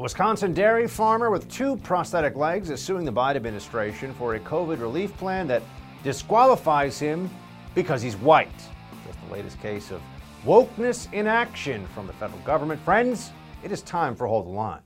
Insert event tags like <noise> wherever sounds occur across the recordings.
A Wisconsin dairy farmer with two prosthetic legs is suing the Biden administration for a COVID relief plan that disqualifies him because he's white. Just the latest case of wokeness in action from the federal government. Friends, it is time for Hold the Line.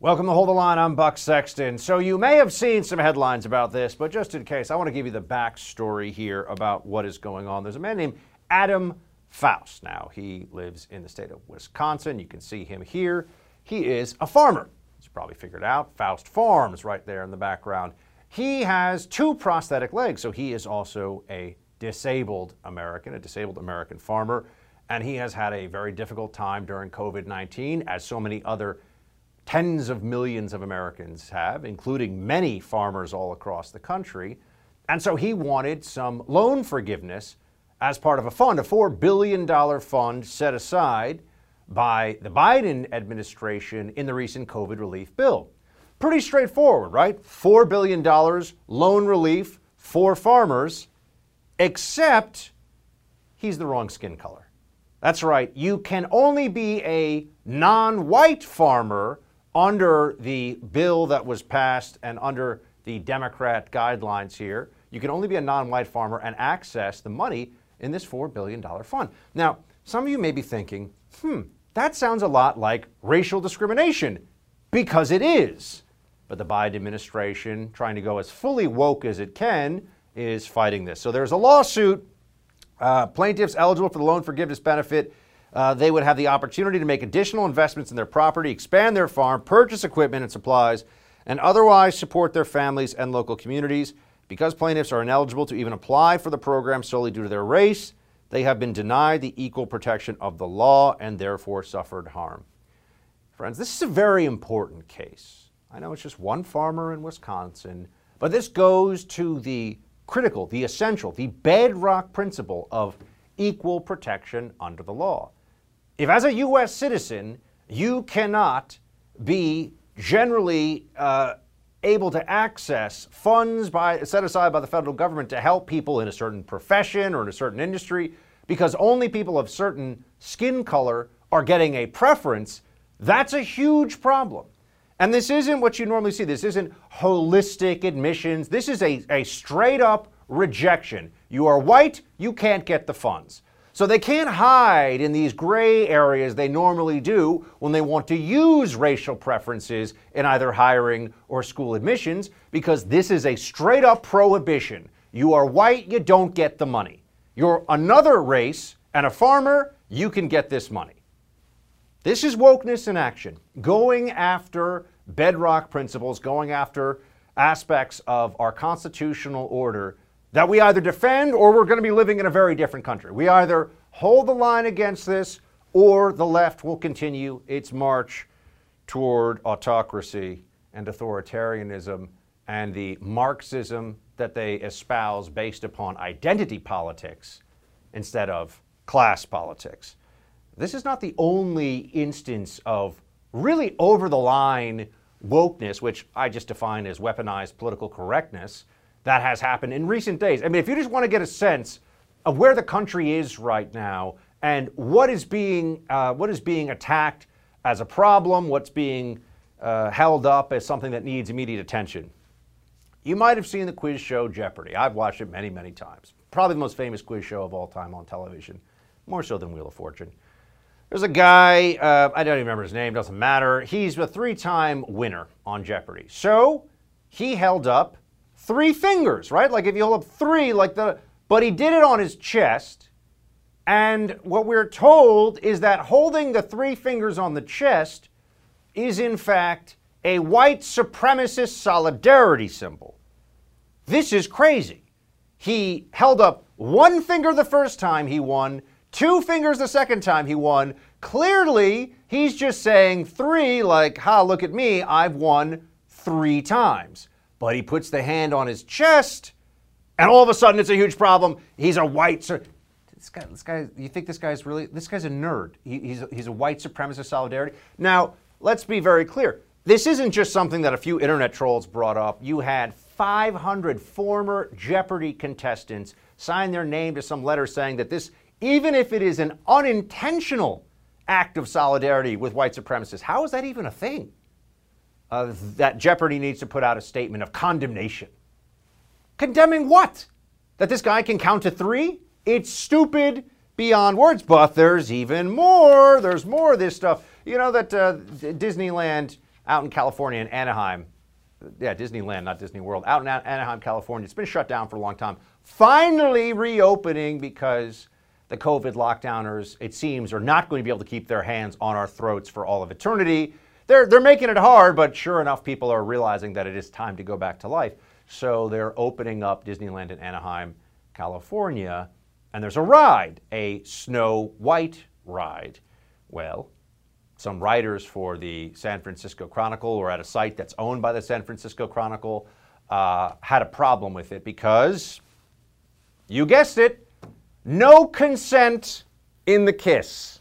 Welcome to Hold the Line. I'm Buck Sexton. So, you may have seen some headlines about this, but just in case, I want to give you the backstory here about what is going on. There's a man named Adam Faust. Now, he lives in the state of Wisconsin. You can see him here. He is a farmer. As you probably figured out, Faust Farms right there in the background. He has two prosthetic legs, so he is also a disabled American, a disabled American farmer. And he has had a very difficult time during COVID 19, as so many other tens of millions of Americans have, including many farmers all across the country. And so he wanted some loan forgiveness as part of a fund, a $4 billion fund set aside by the Biden administration in the recent COVID relief bill. Pretty straightforward, right? $4 billion loan relief for farmers, except he's the wrong skin color. That's right, you can only be a non white farmer under the bill that was passed and under the Democrat guidelines here, you can only be a non white farmer and access the money in this $4 billion fund. Now, some of you may be thinking, hmm, that sounds a lot like racial discrimination, because it is. But the Biden administration, trying to go as fully woke as it can, is fighting this. So there's a lawsuit. Uh, plaintiffs eligible for the loan forgiveness benefit uh, they would have the opportunity to make additional investments in their property, expand their farm, purchase equipment and supplies, and otherwise support their families and local communities. Because plaintiffs are ineligible to even apply for the program solely due to their race, they have been denied the equal protection of the law and therefore suffered harm. Friends, this is a very important case. I know it's just one farmer in Wisconsin, but this goes to the critical, the essential, the bedrock principle of equal protection under the law. If, as a U.S. citizen, you cannot be generally uh, able to access funds by, set aside by the federal government to help people in a certain profession or in a certain industry, because only people of certain skin color are getting a preference, that's a huge problem. And this isn't what you normally see. This isn't holistic admissions. This is a, a straight up rejection. You are white, you can't get the funds. So they can't hide in these gray areas they normally do when they want to use racial preferences in either hiring or school admissions because this is a straight up prohibition. You are white, you don't get the money. You're another race and a farmer, you can get this money. This is wokeness in action, going after bedrock principles, going after aspects of our constitutional order that we either defend or we're going to be living in a very different country. We either hold the line against this or the left will continue its march toward autocracy and authoritarianism and the Marxism that they espouse based upon identity politics instead of class politics. This is not the only instance of really over the line wokeness, which I just define as weaponized political correctness that has happened in recent days. I mean, if you just want to get a sense of where the country is right now and what is being uh, what is being attacked as a problem, what's being uh, held up as something that needs immediate attention. You might have seen the quiz show Jeopardy. I've watched it many, many times. Probably the most famous quiz show of all time on television, more so than Wheel of Fortune. There's a guy, uh, I don't even remember his name, doesn't matter. He's a three time winner on Jeopardy. So he held up three fingers, right? Like if you hold up three, like the, but he did it on his chest. And what we're told is that holding the three fingers on the chest is, in fact, a white supremacist solidarity symbol. This is crazy. He held up one finger the first time he won, two fingers the second time he won. Clearly, he's just saying three, like, ha, look at me, I've won three times. But he puts the hand on his chest, and all of a sudden it's a huge problem. He's a white. This guy, this guy, you think this guy's really, this guy's a nerd. He, he's, he's a white supremacist solidarity. Now, let's be very clear. This isn't just something that a few internet trolls brought up. You had 500 former Jeopardy contestants sign their name to some letter saying that this, even if it is an unintentional act of solidarity with white supremacists, how is that even a thing? Uh, that Jeopardy needs to put out a statement of condemnation. Condemning what? That this guy can count to three? It's stupid beyond words, but there's even more. There's more of this stuff. You know that uh, Disneyland out in California in Anaheim, yeah, Disneyland, not Disney World, out in Anaheim, California, it's been shut down for a long time. Finally reopening because the COVID lockdowners, it seems, are not going to be able to keep their hands on our throats for all of eternity. They're, they're making it hard, but sure enough, people are realizing that it is time to go back to life. So they're opening up Disneyland in Anaheim, California and there's a ride, a Snow White ride. Well, some writers for the San Francisco Chronicle or at a site that's owned by the San Francisco Chronicle uh, had a problem with it because, you guessed it, no consent in the kiss.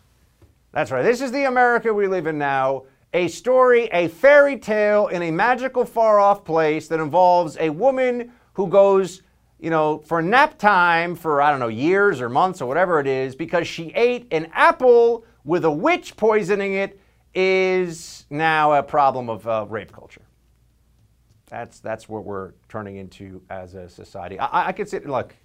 That's right. This is the America we live in now. A story, a fairy tale in a magical far off place that involves a woman who goes you know, for nap time for, I don't know, years or months or whatever it is, because she ate an apple with a witch poisoning it, is now a problem of uh, rape culture. That's, that's what we're turning into as a society. I, I could sit, look,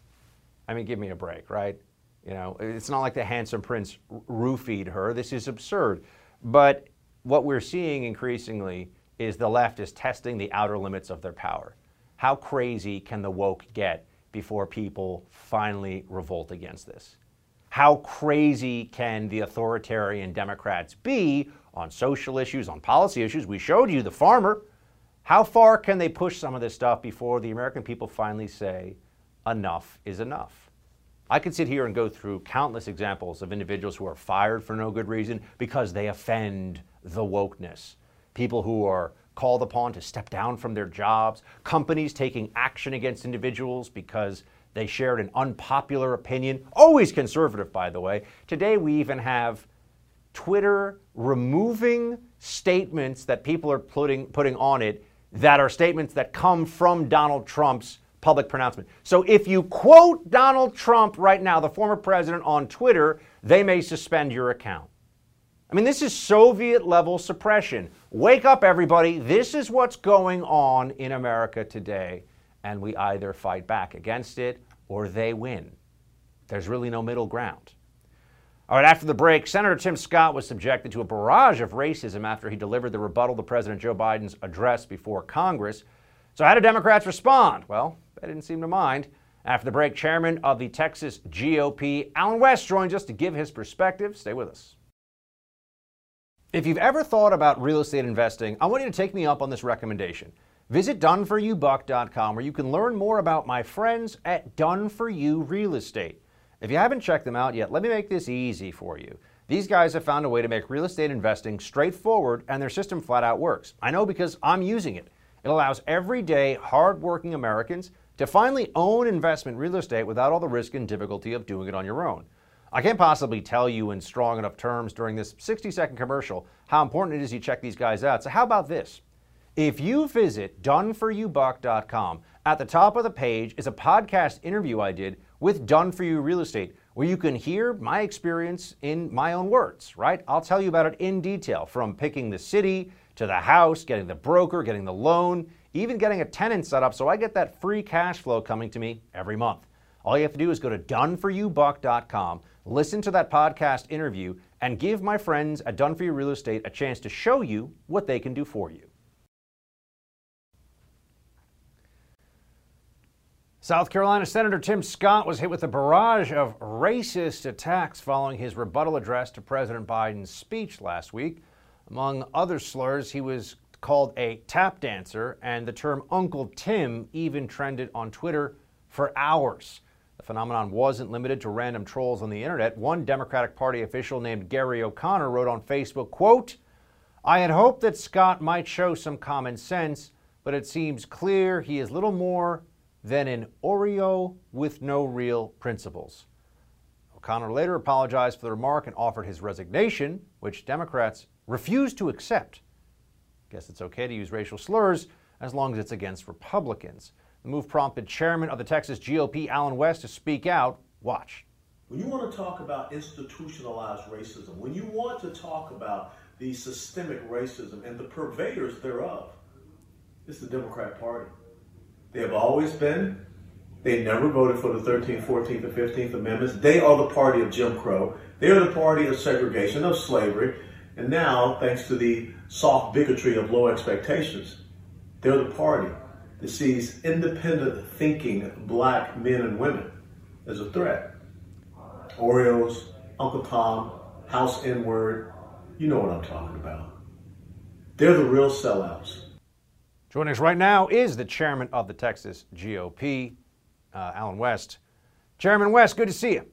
I mean, give me a break, right? You know, it's not like the handsome prince roofied her. This is absurd. But what we're seeing increasingly is the left is testing the outer limits of their power. How crazy can the woke get before people finally revolt against this? How crazy can the authoritarian Democrats be on social issues, on policy issues? We showed you the farmer. How far can they push some of this stuff before the American people finally say, enough is enough? I could sit here and go through countless examples of individuals who are fired for no good reason because they offend the wokeness. People who are called upon to step down from their jobs, companies taking action against individuals because they shared an unpopular opinion, always conservative, by the way. Today, we even have Twitter removing statements that people are putting, putting on it that are statements that come from Donald Trump's public pronouncement. So if you quote Donald Trump right now, the former president, on Twitter, they may suspend your account. I mean, this is Soviet level suppression. Wake up, everybody. This is what's going on in America today. And we either fight back against it or they win. There's really no middle ground. All right, after the break, Senator Tim Scott was subjected to a barrage of racism after he delivered the rebuttal to President Joe Biden's address before Congress. So, how did Democrats respond? Well, they didn't seem to mind. After the break, Chairman of the Texas GOP, Allen West, joins us to give his perspective. Stay with us. If you've ever thought about real estate investing, I want you to take me up on this recommendation. Visit doneforyoubuck.com where you can learn more about my friends at Done For You Real Estate. If you haven't checked them out yet, let me make this easy for you. These guys have found a way to make real estate investing straightforward and their system flat out works. I know because I'm using it. It allows everyday, hardworking Americans to finally own investment real estate without all the risk and difficulty of doing it on your own. I can't possibly tell you in strong enough terms during this 60 second commercial how important it is you check these guys out. So, how about this? If you visit doneforyoubuck.com, at the top of the page is a podcast interview I did with Done For You Real Estate, where you can hear my experience in my own words, right? I'll tell you about it in detail from picking the city to the house, getting the broker, getting the loan, even getting a tenant set up so I get that free cash flow coming to me every month. All you have to do is go to doneforyoubuck.com listen to that podcast interview, and give my friends at Done For You Real Estate a chance to show you what they can do for you. South Carolina Senator Tim Scott was hit with a barrage of racist attacks following his rebuttal address to President Biden's speech last week. Among other slurs, he was called a tap dancer, and the term Uncle Tim even trended on Twitter for hours. The phenomenon wasn't limited to random trolls on the internet. One Democratic Party official named Gary O'Connor wrote on Facebook, quote, I had hoped that Scott might show some common sense, but it seems clear he is little more than an Oreo with no real principles. O'Connor later apologized for the remark and offered his resignation, which Democrats refused to accept. Guess it's okay to use racial slurs as long as it's against Republicans. The move prompted chairman of the Texas GOP, Allen West, to speak out. Watch. When you want to talk about institutionalized racism, when you want to talk about the systemic racism and the purveyors thereof, it's the Democrat Party. They have always been. They never voted for the 13th, 14th, and 15th Amendments. They are the party of Jim Crow. They are the party of segregation, of slavery. And now, thanks to the soft bigotry of low expectations, they're the party that sees independent thinking black men and women as a threat. Oreos, Uncle Tom, House N word, you know what I'm talking about. They're the real sellouts. Joining us right now is the chairman of the Texas GOP, uh, Allen West. Chairman West, good to see you.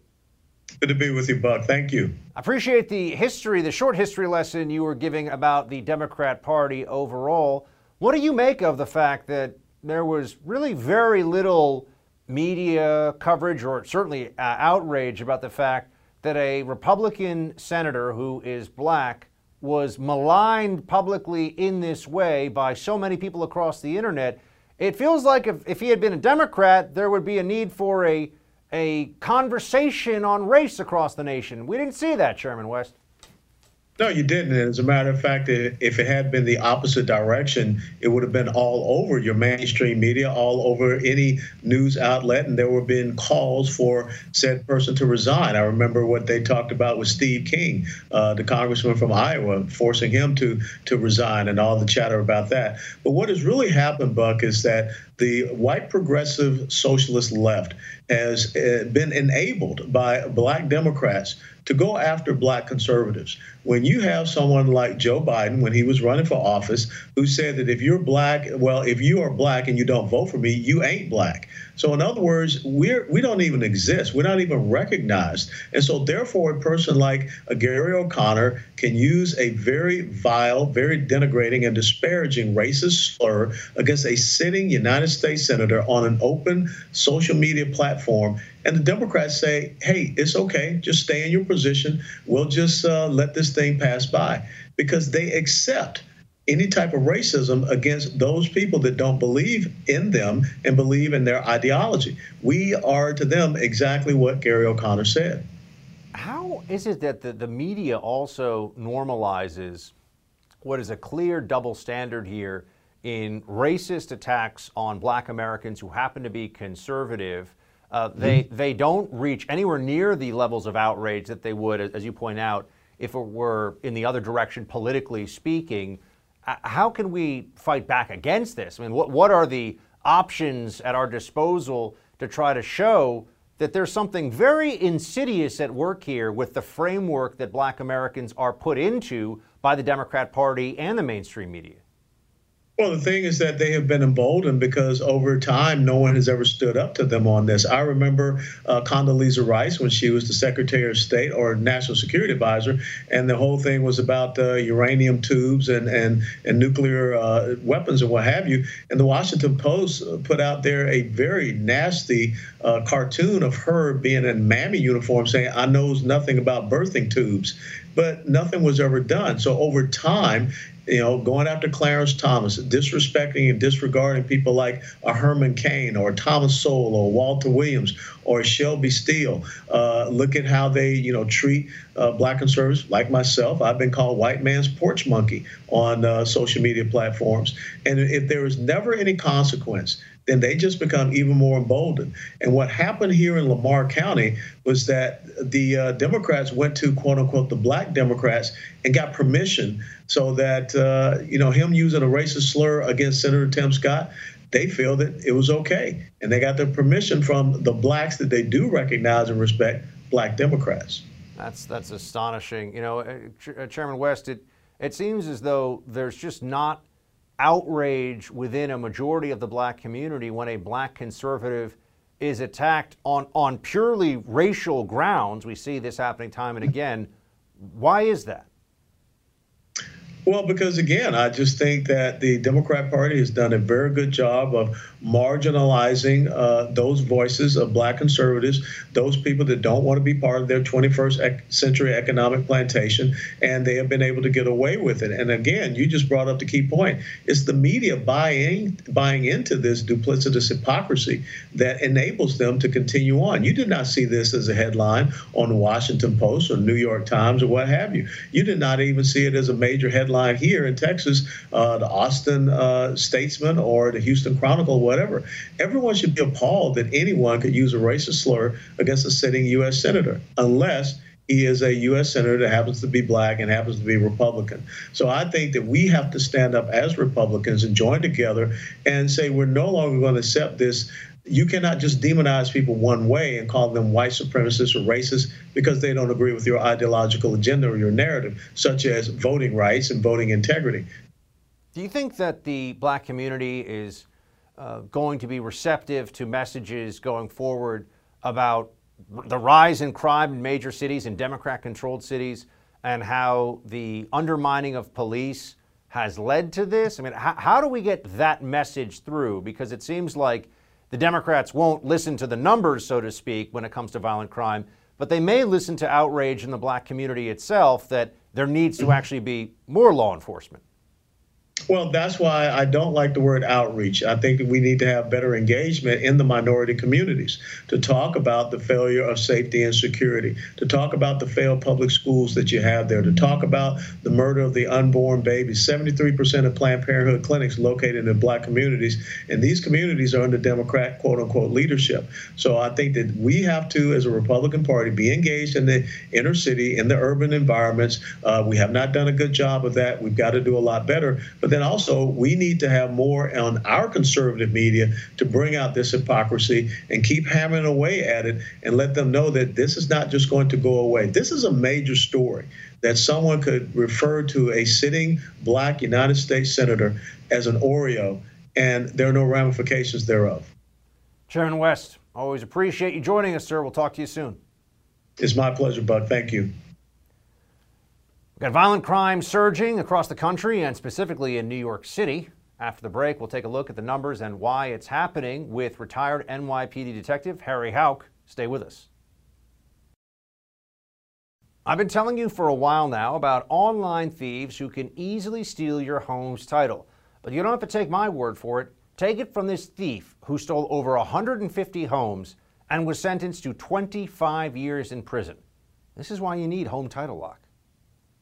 Good to be with you, Buck. Thank you. I appreciate the history, the short history lesson you were giving about the Democrat Party overall. What do you make of the fact that there was really very little media coverage or certainly uh, outrage about the fact that a Republican senator who is black was maligned publicly in this way by so many people across the internet? It feels like if, if he had been a Democrat, there would be a need for a a conversation on race across the nation. We didn't see that, Chairman West. No, you didn't. And as a matter of fact, if it had been the opposite direction, it would have been all over your mainstream media, all over any news outlet, and there would have been calls for said person to resign. I remember what they talked about with Steve King, uh, the congressman from Iowa, forcing him to to resign, and all the chatter about that. But what has really happened, Buck, is that the white progressive socialist left has uh, been enabled by black Democrats to go after black conservatives. When you have someone like Joe Biden, when he was running for office, who said that if you're black, well, if you are black and you don't vote for me, you ain't black. So in other words, we're we don't even exist. We're not even recognized. And so therefore, a person like a Gary O'Connor can use a very vile, very denigrating and disparaging racist slur against a sitting United States senator on an open social media platform. And the Democrats say, hey, it's okay. Just stay in your position. We'll just uh, let this thing pass by because they accept any type of racism against those people that don't believe in them and believe in their ideology. We are to them exactly what Gary O'Connor said. How is it that the, the media also normalizes what is a clear double standard here in racist attacks on black Americans who happen to be conservative? Uh, they, mm-hmm. they don't reach anywhere near the levels of outrage that they would, as you point out, if it were in the other direction, politically speaking. Uh, how can we fight back against this? I mean, what, what are the options at our disposal to try to show that there's something very insidious at work here with the framework that black Americans are put into by the Democrat Party and the mainstream media? Well, the thing is that they have been emboldened because over time, no one has ever stood up to them on this. I remember uh, Condoleezza Rice when she was the Secretary of State or National Security Advisor, and the whole thing was about uh, uranium tubes and and and nuclear uh, weapons and what have you. And the Washington Post put out there a very nasty uh, cartoon of her being in mammy uniform, saying, "I knows nothing about birthing tubes." But nothing was ever done. So over time, you know, going after Clarence Thomas, disrespecting and disregarding people like a Herman Cain or Thomas Sowell or Walter Williams or Shelby Steele. Uh, look at how they, you know, treat uh, black conservatives like myself. I've been called white man's porch monkey on uh, social media platforms. And if there is never any consequence, then they just become even more emboldened. And what happened here in Lamar County was that the uh, Democrats went to quote unquote the black Democrats and got permission so that, uh, you know, him using a racist slur against Senator Tim Scott, they feel that it was okay. And they got the permission from the blacks that they do recognize and respect, black Democrats. That's, that's astonishing. You know, uh, Chairman West, it, it seems as though there's just not outrage within a majority of the black community when a black conservative is attacked on, on purely racial grounds. We see this happening time and again. Why is that? Well, because again, I just think that the Democrat Party has done a very good job of marginalizing uh, those voices of black conservatives, those people that don't want to be part of their 21st century economic plantation, and they have been able to get away with it. And again, you just brought up the key point. It's the media buying buying into this duplicitous hypocrisy that enables them to continue on. You did not see this as a headline on the Washington Post or New York Times or what have you. You did not even see it as a major headline here in Texas, uh, the Austin uh, Statesman or the Houston Chronicle, whatever. Everyone should be appalled that anyone could use a racist slur against a sitting U.S. senator, unless he is a U.S. senator that happens to be black and happens to be Republican. So I think that we have to stand up as Republicans and join together and say we're no longer going to accept this you cannot just demonize people one way and call them white supremacists or racist because they don't agree with your ideological agenda or your narrative, such as voting rights and voting integrity. Do you think that the black community is uh, going to be receptive to messages going forward about the rise in crime in major cities and Democrat controlled cities and how the undermining of police has led to this? I mean, how, how do we get that message through? Because it seems like the Democrats won't listen to the numbers, so to speak, when it comes to violent crime, but they may listen to outrage in the black community itself that there needs to <clears throat> actually be more law enforcement. Well, that's why I don't like the word outreach. I think that we need to have better engagement in the minority communities to talk about the failure of safety and security, to talk about the failed public schools that you have there, to talk about the murder of the unborn babies. 73% of Planned Parenthood clinics located in black communities, and these communities are under Democrat quote unquote leadership. So I think that we have to, as a Republican Party, be engaged in the inner city, in the urban environments. Uh, we have not done a good job of that. We've got to do a lot better. But but then also, we need to have more on our conservative media to bring out this hypocrisy and keep hammering away at it and let them know that this is not just going to go away. This is a major story that someone could refer to a sitting black United States senator as an Oreo, and there are no ramifications thereof. Chairman West, always appreciate you joining us, sir. We'll talk to you soon. It's my pleasure, Buck. Thank you. Got violent crime surging across the country and specifically in New York City. After the break, we'll take a look at the numbers and why it's happening with retired NYPD detective Harry Houck. Stay with us. I've been telling you for a while now about online thieves who can easily steal your home's title. But you don't have to take my word for it. Take it from this thief who stole over 150 homes and was sentenced to 25 years in prison. This is why you need Home Title Lock.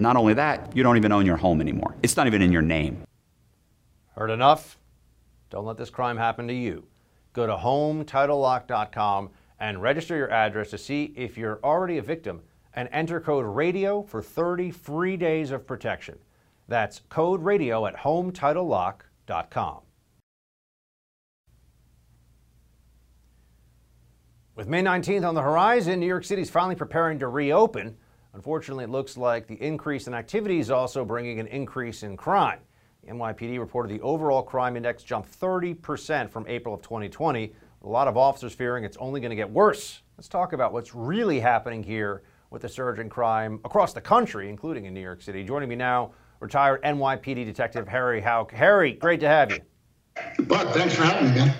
Not only that, you don't even own your home anymore. It's not even in your name. Heard enough? Don't let this crime happen to you. Go to HomeTitleLock.com and register your address to see if you're already a victim and enter code RADIO for 30 free days of protection. That's code RADIO at HomeTitleLock.com. With May 19th on the horizon, New York City is finally preparing to reopen. Unfortunately, it looks like the increase in activity is also bringing an increase in crime. The NYPD reported the overall crime index jumped 30% from April of 2020. A lot of officers fearing it's only going to get worse. Let's talk about what's really happening here with the surge in crime across the country, including in New York City. Joining me now, retired NYPD detective Harry Houck. Harry, great to have you. Buck, thanks for having me, man.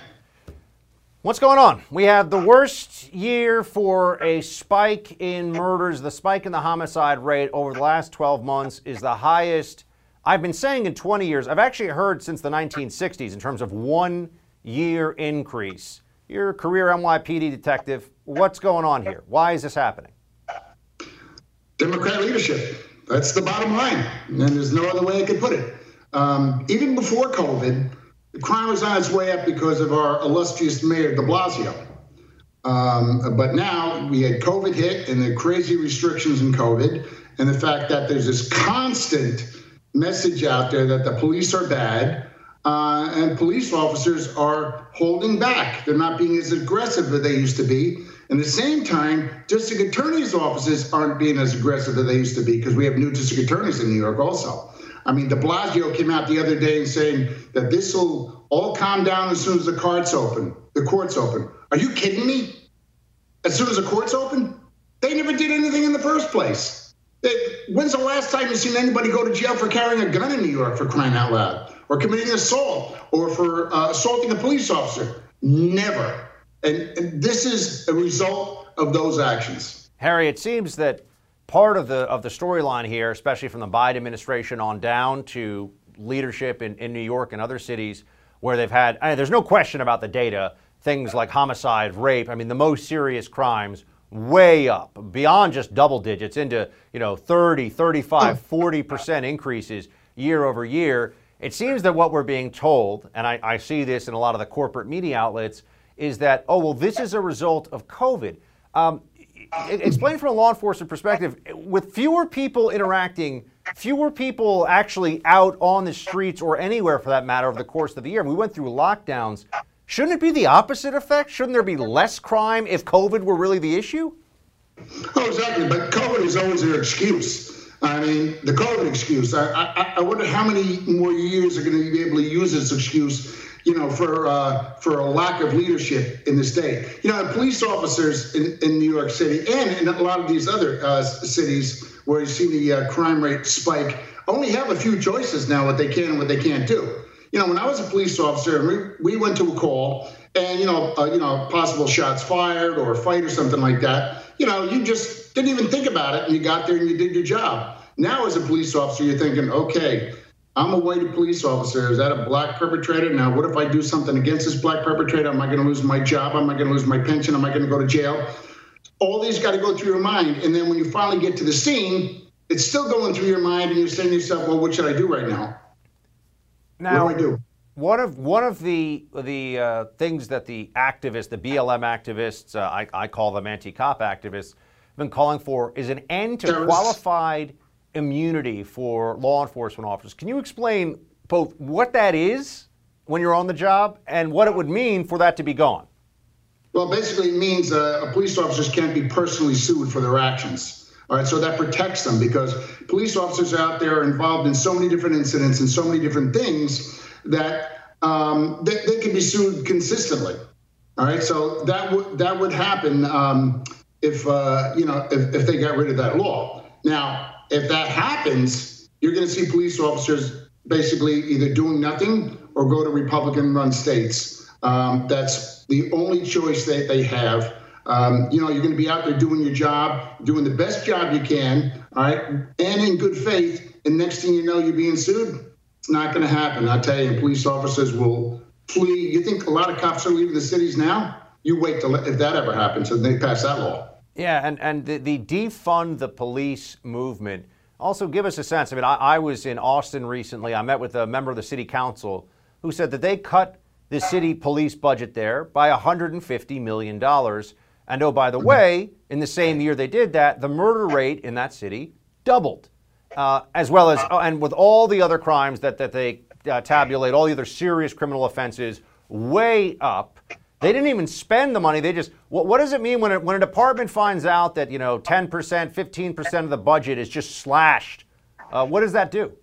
What's going on? We have the worst year for a spike in murders. The spike in the homicide rate over the last 12 months is the highest I've been saying in 20 years. I've actually heard since the 1960s in terms of one year increase. You're a career NYPD detective. What's going on here? Why is this happening? Democrat leadership. That's the bottom line. And there's no other way I could put it. Um, even before COVID, crime was on its way up because of our illustrious mayor, de Blasio. Um, but now we had COVID hit and the crazy restrictions in COVID, and the fact that there's this constant message out there that the police are bad. Uh, and police officers are holding back. They're not being as aggressive as they used to be. And at the same time, district attorneys' offices aren't being as aggressive as they used to be because we have new district attorneys in New York also. I mean, de Blasio came out the other day saying that this will all calm down as soon as the courts open. The courts open. Are you kidding me? As soon as the courts open? They never did anything in the first place. When's the last time you've seen anybody go to jail for carrying a gun in New York for crying out loud, or committing assault, or for uh, assaulting a police officer? Never. And, and this is a result of those actions. Harry, it seems that part of the of the storyline here, especially from the Biden administration on down to leadership in, in New York and other cities where they've had I mean, there's no question about the data, things like homicide, rape, I mean the most serious crimes way up beyond just double digits into, you know, 30, 35, <clears throat> 40% increases year over year. It seems that what we're being told, and I, I see this in a lot of the corporate media outlets, is that, oh, well, this is a result of COVID. Um, explain from a law enforcement perspective with fewer people interacting fewer people actually out on the streets or anywhere for that matter over the course of the year we went through lockdowns shouldn't it be the opposite effect? Shouldn't there be less crime if covid were really the issue? Oh exactly but covid is always their excuse. I mean the covid excuse i, I, I wonder how many more years are going to be able to use this excuse you know, for uh, for a lack of leadership in the state. You know, police officers in, in New York City and in a lot of these other uh, cities where you see the uh, crime rate spike only have a few choices now what they can and what they can't do. You know, when I was a police officer we, we went to a call and you know, uh, you know, possible shots fired or a fight or something like that, you know, you just didn't even think about it and you got there and you did your job. Now, as a police officer, you're thinking, okay, I'm a white police officer. Is that a black perpetrator? Now, what if I do something against this black perpetrator? Am I going to lose my job? Am I going to lose my pension? Am I going to go to jail? All these got to go through your mind. And then when you finally get to the scene, it's still going through your mind, and you're saying to yourself, "Well, what should I do right now? Now, what do I do?" One of one of the the uh, things that the activists, the BLM activists, uh, I, I, call them anti-cop activists, have been calling for is an end to Terrorists. qualified immunity for law enforcement officers. Can you explain both what that is when you're on the job and what it would mean for that to be gone? Well, basically, it means uh, police officers can't be personally sued for their actions. All right, so that protects them because police officers out there are involved in so many different incidents and so many different things that um, they, they can be sued consistently. All right, so that would that would happen um, if uh, you know if, if they got rid of that law. Now, if that happens, you're going to see police officers basically either doing nothing or go to Republican run states. Um, that's the only choice that they have. Um, you know, you're going to be out there doing your job, doing the best job you can, all right, and in good faith. And next thing you know, you're being sued. It's not going to happen. I tell you, police officers will flee. You think a lot of cops are leaving the cities now? You wait till if that ever happens and they pass that law. Yeah, and, and the, the defund the police movement. Also, give us a sense. I mean, I, I was in Austin recently. I met with a member of the city council who said that they cut the city police budget there by $150 million. And oh, by the way, in the same year they did that, the murder rate in that city doubled. Uh, as well as, oh, and with all the other crimes that, that they uh, tabulate, all the other serious criminal offenses, way up. They didn't even spend the money. They just, what, what does it mean when, when a department finds out that, you know, 10%, 15% of the budget is just slashed? Uh, what does that do?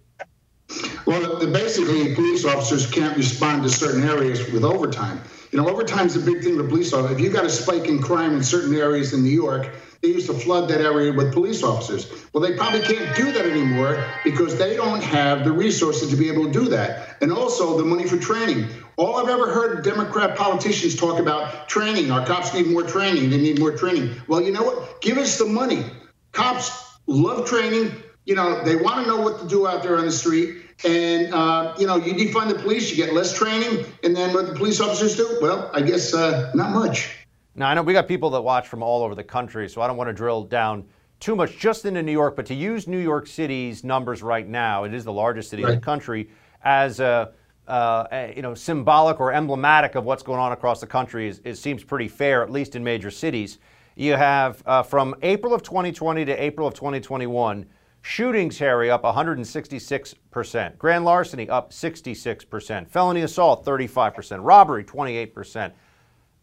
Well, basically, police officers can't respond to certain areas with overtime. You know, overtime is a big thing for police officers. If you've got a spike in crime in certain areas in New York, they used to flood that area with police officers. Well, they probably can't do that anymore because they don't have the resources to be able to do that. And also the money for training. All I've ever heard Democrat politicians talk about training. Our cops need more training. They need more training. Well, you know what? Give us the money. Cops love training. You know, they want to know what to do out there on the street. And, uh, you know, you defund the police, you get less training. And then what the police officers do? Well, I guess uh, not much. Now, I know we got people that watch from all over the country, so I don't want to drill down too much just into New York, but to use New York City's numbers right now, it is the largest city right. in the country, as a, uh, you know, symbolic or emblematic of what's going on across the country is, is seems pretty fair, at least in major cities. You have uh, from April of 2020 to April of 2021, shootings, Harry, up 166%, grand larceny up 66%, felony assault 35%, robbery 28%.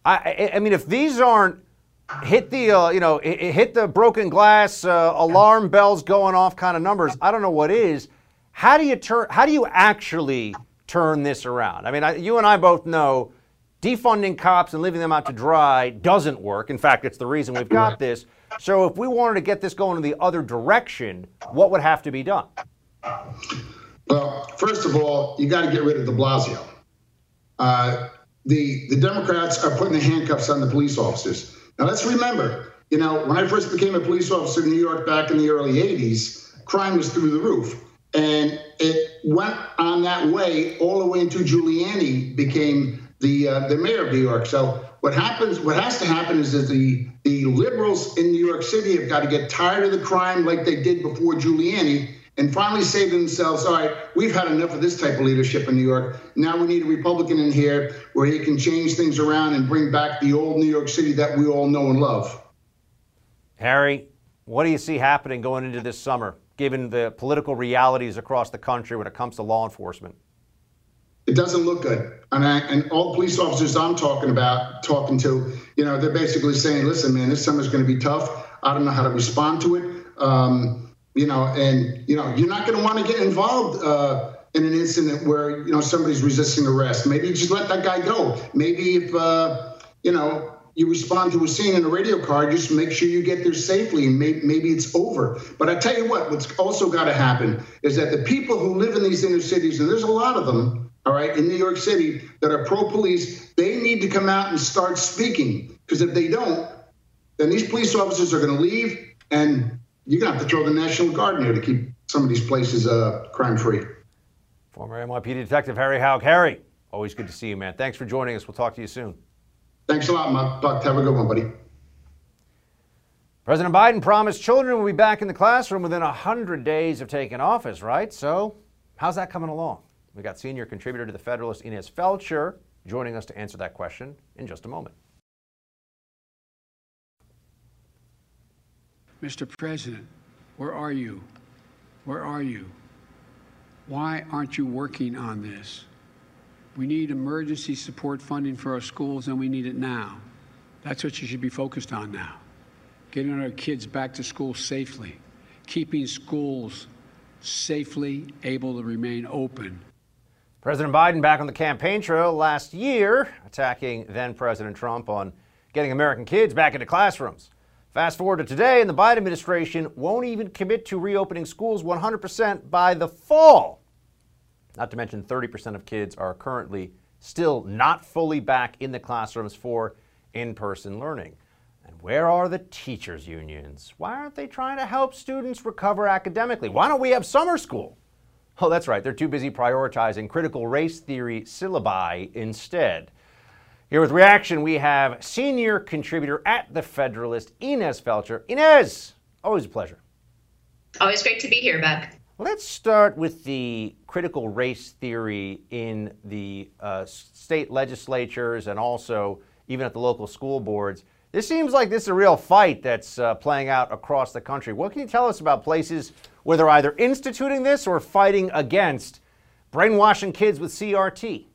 I, I mean, if these aren't hit the uh, you know hit the broken glass uh, alarm bells going off kind of numbers, I don't know what is. How do you turn? How do you actually turn this around? I mean, I, you and I both know defunding cops and leaving them out to dry doesn't work. In fact, it's the reason we've got this. So, if we wanted to get this going in the other direction, what would have to be done? Well, first of all, you got to get rid of De Blasio. Uh, the the Democrats are putting the handcuffs on the police officers. Now, let's remember, you know, when I first became a police officer in New York back in the early '80s, crime was through the roof. And it went on that way all the way until Giuliani became the uh, the mayor of New York. So what happens, what has to happen is that the the liberals in New York City have got to get tired of the crime like they did before Giuliani and finally say to themselves, all right, we've had enough of this type of leadership in New York. Now we need a Republican in here where he can change things around and bring back the old New York City that we all know and love. Harry, what do you see happening going into this summer? given the political realities across the country when it comes to law enforcement? It doesn't look good. And, I, and all police officers I'm talking about, talking to, you know, they're basically saying, listen, man, this summer's going to be tough. I don't know how to respond to it. Um, you know, and, you know, you're not going to want to get involved uh, in an incident where, you know, somebody's resisting arrest. Maybe just let that guy go. Maybe if, uh, you know, you respond to a scene in a radio car, just make sure you get there safely and maybe, maybe it's over. But I tell you what, what's also got to happen is that the people who live in these inner cities, and there's a lot of them, all right, in New York City that are pro police, they need to come out and start speaking. Because if they don't, then these police officers are going to leave and you're going to have to throw the National Guard in there to keep some of these places uh, crime free. Former NYPD Detective Harry Houck. Harry, always good to see you, man. Thanks for joining us. We'll talk to you soon. Thanks a lot, Buck. Have a good one, buddy. President Biden promised children will be back in the classroom within 100 days of taking office, right? So, how's that coming along? We got senior contributor to the Federalist, Inez Feltscher, joining us to answer that question in just a moment. Mr. President, where are you? Where are you? Why aren't you working on this? We need emergency support funding for our schools, and we need it now. That's what you should be focused on now. Getting our kids back to school safely, keeping schools safely able to remain open. President Biden back on the campaign trail last year, attacking then President Trump on getting American kids back into classrooms. Fast forward to today, and the Biden administration won't even commit to reopening schools 100% by the fall. Not to mention, 30% of kids are currently still not fully back in the classrooms for in person learning. And where are the teachers' unions? Why aren't they trying to help students recover academically? Why don't we have summer school? Oh, that's right, they're too busy prioritizing critical race theory syllabi instead. Here with reaction, we have senior contributor at The Federalist, Inez Feltscher. Inez, always a pleasure. Always great to be here, Buck. Let's start with the critical race theory in the uh, state legislatures and also even at the local school boards. This seems like this is a real fight that's uh, playing out across the country. What can you tell us about places where they're either instituting this or fighting against brainwashing kids with CRT?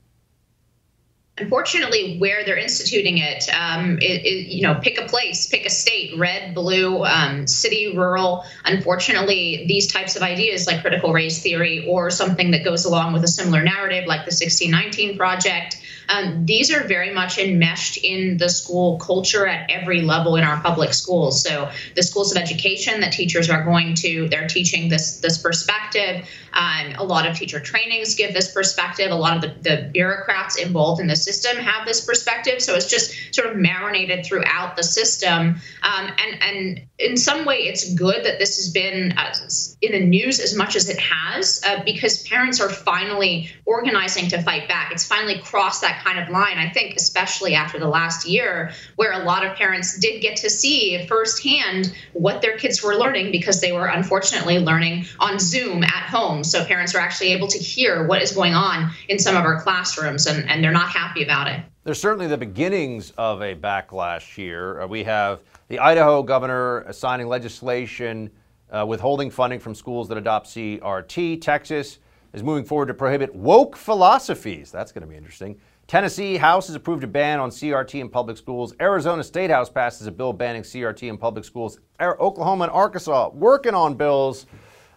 Unfortunately where they're instituting it, um, it, it, you know pick a place pick a state red blue um, city rural. Unfortunately these types of ideas like critical race theory or something that goes along with a similar narrative like the 1619 project um, these are very much enmeshed in the school culture at every level in our public schools. So the schools of education that teachers are going to, they're teaching this this perspective. Um, a lot of teacher trainings give this perspective. A lot of the, the bureaucrats involved in the system have this perspective. So it's just sort of marinated throughout the system. Um, and and in some way, it's good that this has been uh, in the news as much as it has, uh, because parents are finally organizing to fight back. It's finally crossed that kind of line. I think, especially after the last year, where a lot of parents did get to see firsthand what their kids were learning because they were unfortunately learning on Zoom at home. So parents are actually able to hear what is going on in some of our classrooms, and, and they're not happy about it. There's certainly the beginnings of a backlash here. Uh, we have the Idaho governor signing legislation uh, withholding funding from schools that adopt CRT. Texas is moving forward to prohibit woke philosophies. That's going to be interesting. Tennessee House has approved a ban on CRT in public schools. Arizona State House passes a bill banning CRT in public schools. Oklahoma and Arkansas working on bills.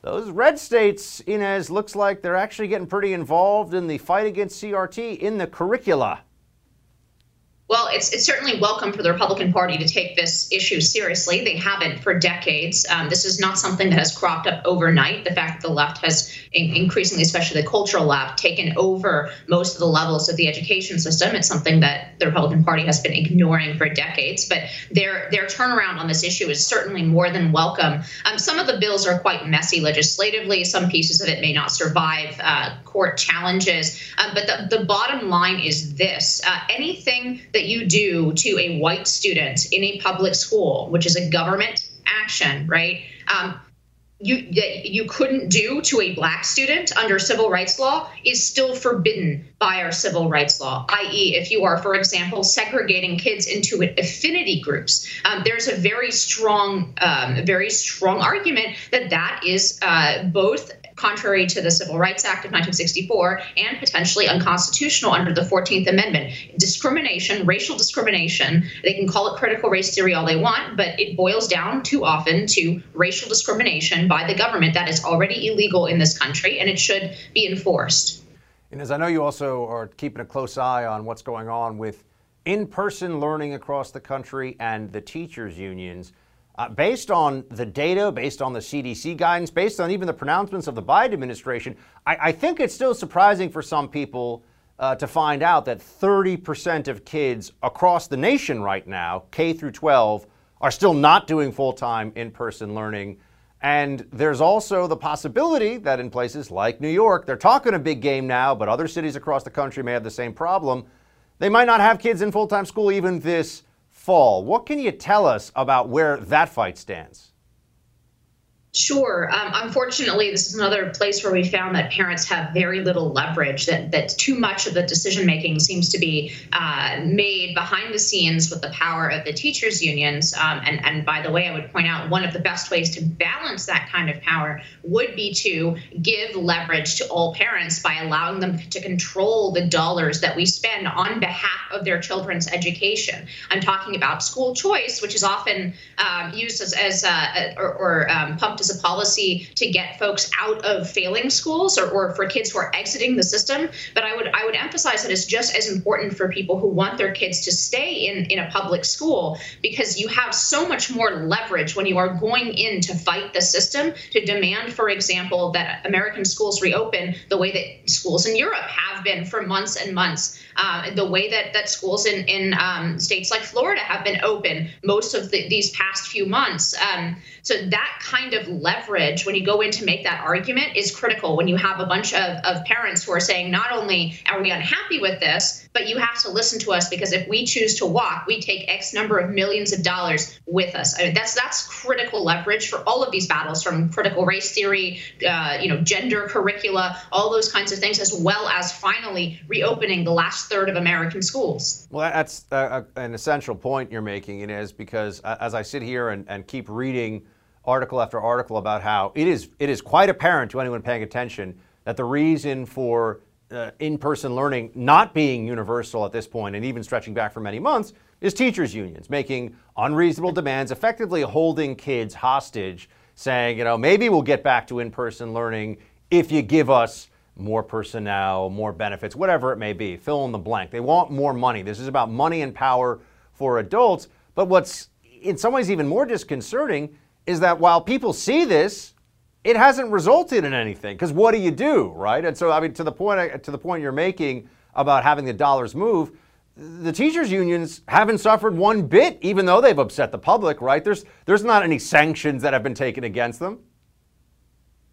Those red states, Inez, looks like they're actually getting pretty involved in the fight against CRT in the curricula. Well, it's, it's certainly welcome for the Republican Party to take this issue seriously. They haven't for decades. Um, this is not something that has cropped up overnight. The fact that the left has in, increasingly, especially the cultural left, taken over most of the levels of the education system. It's something that the Republican Party has been ignoring for decades. But their their turnaround on this issue is certainly more than welcome. Um, some of the bills are quite messy legislatively. Some pieces of it may not survive uh, court challenges. Um, but the, the bottom line is this: uh, anything that you do to a white student in a public school, which is a government action, right? Um, you that you couldn't do to a black student under civil rights law is still forbidden by our civil rights law. I.e., if you are, for example, segregating kids into affinity groups, um, there's a very strong, um, very strong argument that that is uh, both contrary to the Civil Rights Act of 1964 and potentially unconstitutional under the 14th Amendment. Discrimination, racial discrimination, they can call it critical race theory all they want, but it boils down too often to racial discrimination by the government that is already illegal in this country and it should be enforced. And as I know you also are keeping a close eye on what's going on with in person learning across the country and the teachers' unions. Uh, based on the data, based on the CDC guidance, based on even the pronouncements of the Biden administration, I, I think it's still surprising for some people uh, to find out that 30% of kids across the nation right now, K through 12, are still not doing full time in person learning. And there's also the possibility that in places like New York, they're talking a big game now, but other cities across the country may have the same problem. They might not have kids in full time school even this fall. What can you tell us about where that fight stands? Sure. Um, unfortunately, this is another place where we found that parents have very little leverage. That that too much of the decision making seems to be uh, made behind the scenes with the power of the teachers' unions. Um, and and by the way, I would point out one of the best ways to balance that kind of power would be to give leverage to all parents by allowing them to control the dollars that we spend on behalf of their children's education. I'm talking about school choice, which is often um, used as as uh, or, or um, pumped as a policy to get folks out of failing schools or, or for kids who are exiting the system. But I would I would emphasize that it's just as important for people who want their kids to stay in, in a public school because you have so much more leverage when you are going in to fight the system to demand, for example, that American schools reopen the way that schools in Europe have been for months and months. Uh, the way that, that schools in, in um, states like Florida have been open most of the, these past few months. Um, so that kind of leverage when you go in to make that argument is critical when you have a bunch of, of parents who are saying not only are we unhappy with this but you have to listen to us because if we choose to walk we take x number of millions of dollars with us I mean, that's that's critical leverage for all of these battles from critical race theory uh, you know gender curricula all those kinds of things as well as finally reopening the last third of american schools. Well that's uh, an essential point you're making it is because uh, as i sit here and, and keep reading article after article about how it is it is quite apparent to anyone paying attention that the reason for uh, in-person learning not being universal at this point and even stretching back for many months is teachers unions making unreasonable demands effectively holding kids hostage saying you know maybe we'll get back to in-person learning if you give us more personnel more benefits whatever it may be fill in the blank they want more money this is about money and power for adults but what's in some ways even more disconcerting is that while people see this, it hasn't resulted in anything. Because what do you do, right? And so, I mean, to the point to the point you're making about having the dollars move, the teachers unions haven't suffered one bit, even though they've upset the public, right? There's there's not any sanctions that have been taken against them.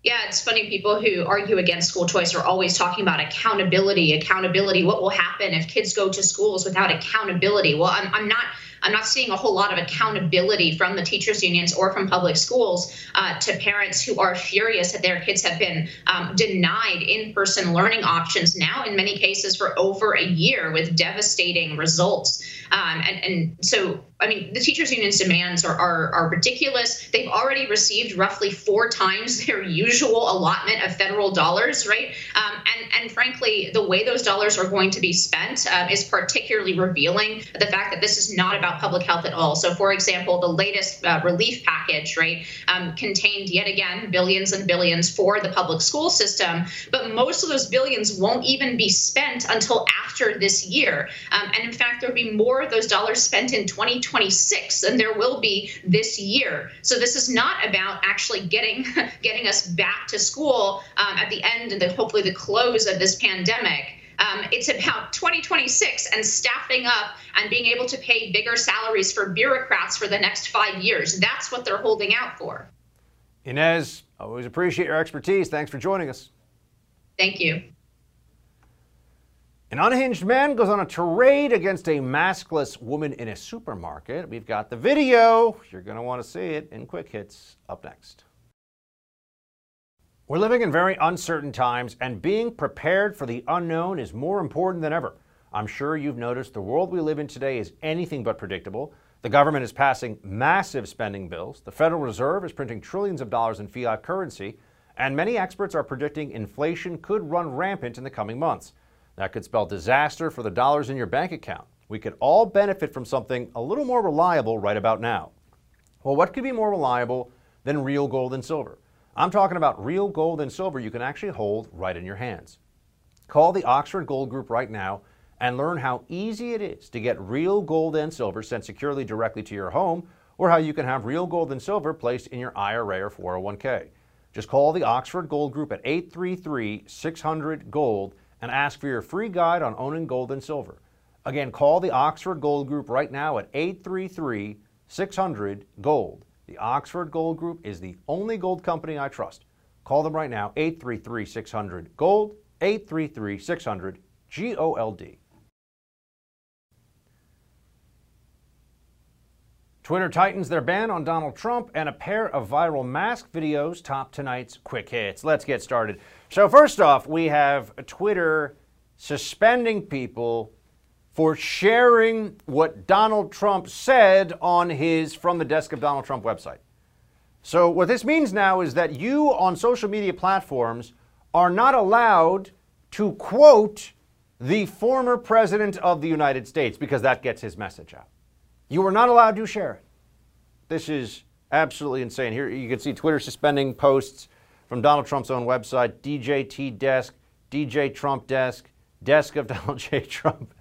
Yeah, it's funny. People who argue against school choice are always talking about accountability, accountability. What will happen if kids go to schools without accountability? Well, I'm, I'm not I'm not seeing a whole lot of accountability from the teachers unions or from public schools uh, to parents who are furious that their kids have been um, denied in-person learning options now in many cases for over a year with devastating results. Um, and, and so I mean, the teachers union's demands are, are, are ridiculous. They've already received roughly four times their usual allotment of federal dollars, right? Um, and and frankly, the way those dollars are going to be spent um, is particularly revealing the fact that this is not about public health at all. So, for example, the latest uh, relief package, right, um, contained yet again billions and billions for the public school system, but most of those billions won't even be spent until after this year. Um, and in fact, there'll be more of those dollars spent in 2020. 2026 and there will be this year. So this is not about actually getting <laughs> getting us back to school um, at the end and the, hopefully the close of this pandemic. Um, it's about 2026 and staffing up and being able to pay bigger salaries for bureaucrats for the next five years. That's what they're holding out for. Inez, I always appreciate your expertise. Thanks for joining us. Thank you. An unhinged man goes on a tirade against a maskless woman in a supermarket. We've got the video. You're going to want to see it in quick hits up next. We're living in very uncertain times, and being prepared for the unknown is more important than ever. I'm sure you've noticed the world we live in today is anything but predictable. The government is passing massive spending bills, the Federal Reserve is printing trillions of dollars in fiat currency, and many experts are predicting inflation could run rampant in the coming months. That could spell disaster for the dollars in your bank account. We could all benefit from something a little more reliable right about now. Well, what could be more reliable than real gold and silver? I'm talking about real gold and silver you can actually hold right in your hands. Call the Oxford Gold Group right now and learn how easy it is to get real gold and silver sent securely directly to your home or how you can have real gold and silver placed in your IRA or 401k. Just call the Oxford Gold Group at 833 600 Gold and ask for your free guide on owning gold and silver. Again, call the Oxford Gold Group right now at 833 600 Gold. The Oxford Gold Group is the only gold company I trust. Call them right now, 833 600 Gold, 833 600 G O L D. Twitter tightens their ban on Donald Trump, and a pair of viral mask videos top tonight's quick hits. Let's get started. So, first off, we have Twitter suspending people for sharing what Donald Trump said on his From the Desk of Donald Trump website. So, what this means now is that you on social media platforms are not allowed to quote the former president of the United States because that gets his message out. You are not allowed to share it. This is absolutely insane. Here you can see Twitter suspending posts from Donald Trump's own website, DJT Desk, DJ Trump Desk, Desk of <laughs> Donald J. Trump.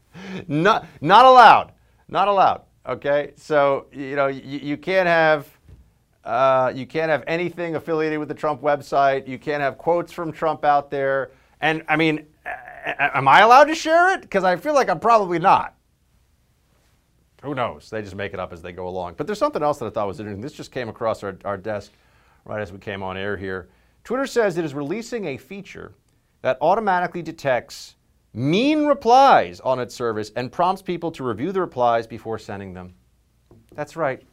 not, not allowed. Not allowed. Okay, so you know you, you can't have uh, you can't have anything affiliated with the Trump website. You can't have quotes from Trump out there. And I mean, am I allowed to share it? Because I feel like I'm probably not. Who knows? They just make it up as they go along. But there's something else that I thought was interesting. This just came across our, our desk right as we came on air here. Twitter says it is releasing a feature that automatically detects mean replies on its service and prompts people to review the replies before sending them. That's right.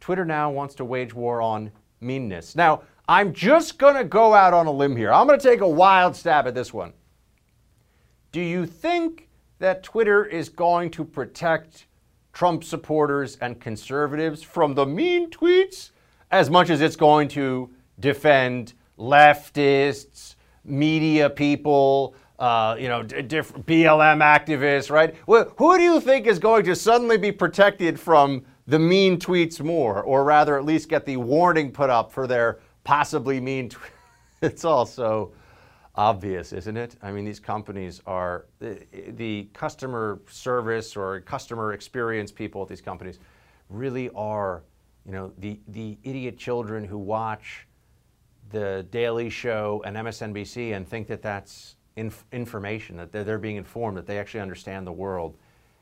Twitter now wants to wage war on meanness. Now, I'm just going to go out on a limb here. I'm going to take a wild stab at this one. Do you think that Twitter is going to protect Trump supporters and conservatives from the mean tweets as much as it's going to defend leftists, media people, uh, you know, diff- BLM activists, right? Well, who do you think is going to suddenly be protected from the mean tweets more, or rather, at least get the warning put up for their possibly mean tweets? <laughs> it's also obvious, isn't it? I mean, these companies are the, the, customer service or customer experience people at these companies really are, you know, the, the idiot children who watch the Daily Show and MSNBC and think that that's inf- information, that they're, they're being informed, that they actually understand the world.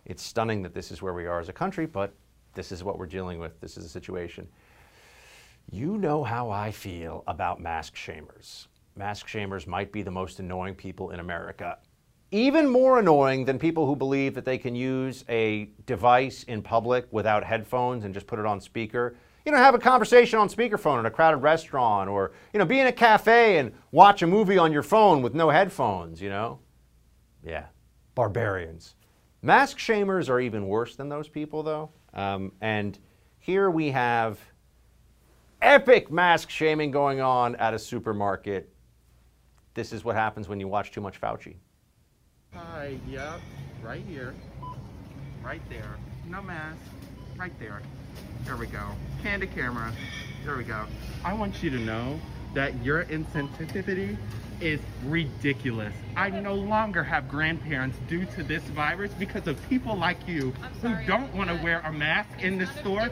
It's stunning that this is where we are as a country, but this is what we're dealing with. This is the situation. You know how I feel about mask shamers. Mask shamers might be the most annoying people in America. Even more annoying than people who believe that they can use a device in public without headphones and just put it on speaker. You know, have a conversation on speakerphone in a crowded restaurant or, you know, be in a cafe and watch a movie on your phone with no headphones, you know? Yeah, barbarians. Mask shamers are even worse than those people, though. Um, and here we have epic mask shaming going on at a supermarket. This is what happens when you watch too much Fauci. Uh, Hi, yep, right here. Right there. No mask. Right there. There we go. Candid camera. There we go. I want you to know that your insensitivity is ridiculous. I no longer have grandparents due to this virus because of people like you who don't want to wear a mask in the store.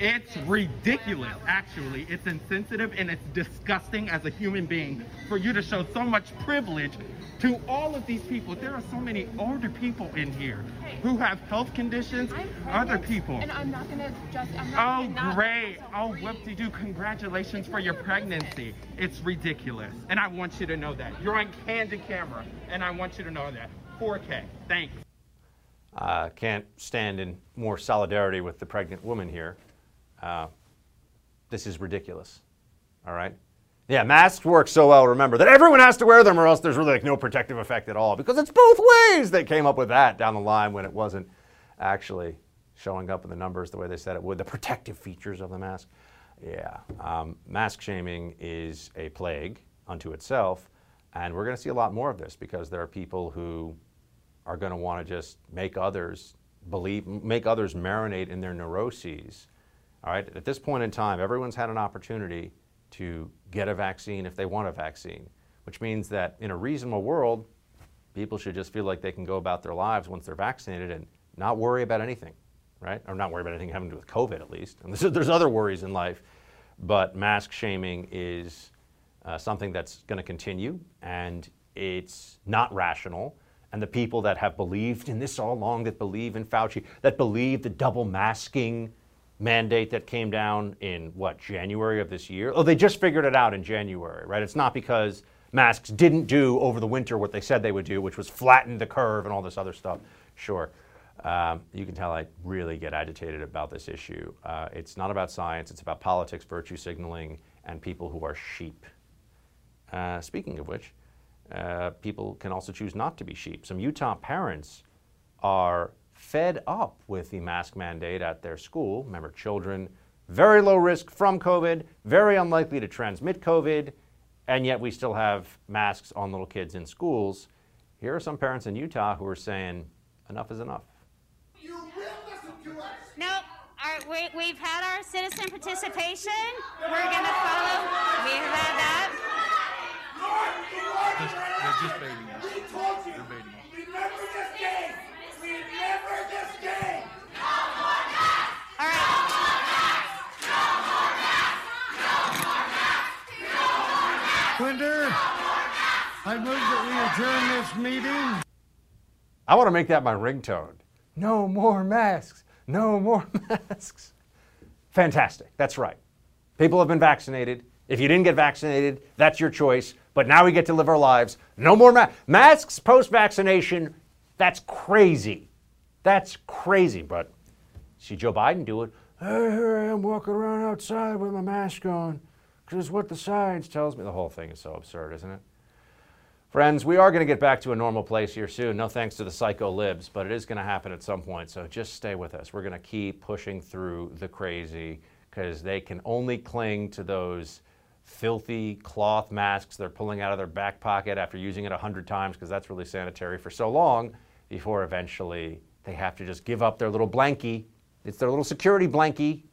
It's ridiculous, actually. It's insensitive and it's disgusting as a human being for you to show so much privilege to all of these people. There are so many older people in here who have health conditions, other people. And I'm not gonna just. I'm not, Oh, I'm not- great. Oh, whoop-de-doo. Congratulations for your pregnancy. It's ridiculous. And I want you to know that. You're on candid camera, and I want you to know that. 4K. Thanks. Uh, can't stand in more solidarity with the pregnant woman here. Uh, this is ridiculous. All right? Yeah, masks work so well, remember, that everyone has to wear them or else there's really like no protective effect at all because it's both ways. They came up with that down the line when it wasn't actually showing up in the numbers the way they said it would, the protective features of the mask. Yeah, um, mask shaming is a plague unto itself, and we're going to see a lot more of this because there are people who are going to want to just make others believe, make others marinate in their neuroses. All right, at this point in time, everyone's had an opportunity to get a vaccine if they want a vaccine, which means that in a reasonable world, people should just feel like they can go about their lives once they're vaccinated and not worry about anything, right? Or not worry about anything having to do with COVID, at least. And <laughs> there's, other worries in life, but mask shaming is uh, something that's going to continue, and it's not rational. And the people that have believed in this all along, that believe in Fauci, that believe the double masking mandate that came down in what January of this year. Oh, they just figured it out in January, right? It's not because masks didn't do over the winter what they said they would do, which was flatten the curve and all this other stuff. Sure, um, you can tell I really get agitated about this issue. Uh, it's not about science; it's about politics, virtue signaling, and people who are sheep. Uh, speaking of which, uh, people can also choose not to be sheep. Some Utah parents are fed up with the mask mandate at their school. Remember, children, very low risk from COVID, very unlikely to transmit COVID, and yet we still have masks on little kids in schools. Here are some parents in Utah who are saying, enough is enough. Nope. Our, we, we've had our citizen participation. We're going to follow. We have had that. They're just baiting us. We told you. They're baiting us. Remember this game. Remember this game. All right. I move that we adjourn this meeting. I want to make that my ringtone. No more masks. No more <laughs> masks. Fantastic. That's right. People have been vaccinated. If you didn't get vaccinated, that's your choice. But now we get to live our lives. No more ma- masks post vaccination. That's crazy. That's crazy. But see Joe Biden do it. Hey, here I am walking around outside with my mask on because it's what the science tells me. The whole thing is so absurd, isn't it? Friends, we are going to get back to a normal place here soon. No thanks to the psycho libs, but it is going to happen at some point. So just stay with us. We're going to keep pushing through the crazy because they can only cling to those filthy cloth masks they're pulling out of their back pocket after using it a hundred times because that's really sanitary for so long before eventually they have to just give up their little blankie. It's their little security blankie.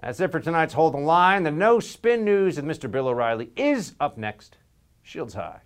That's it for tonight's Hold the Line. The No Spin News with Mr. Bill O'Reilly is up next. Shields high.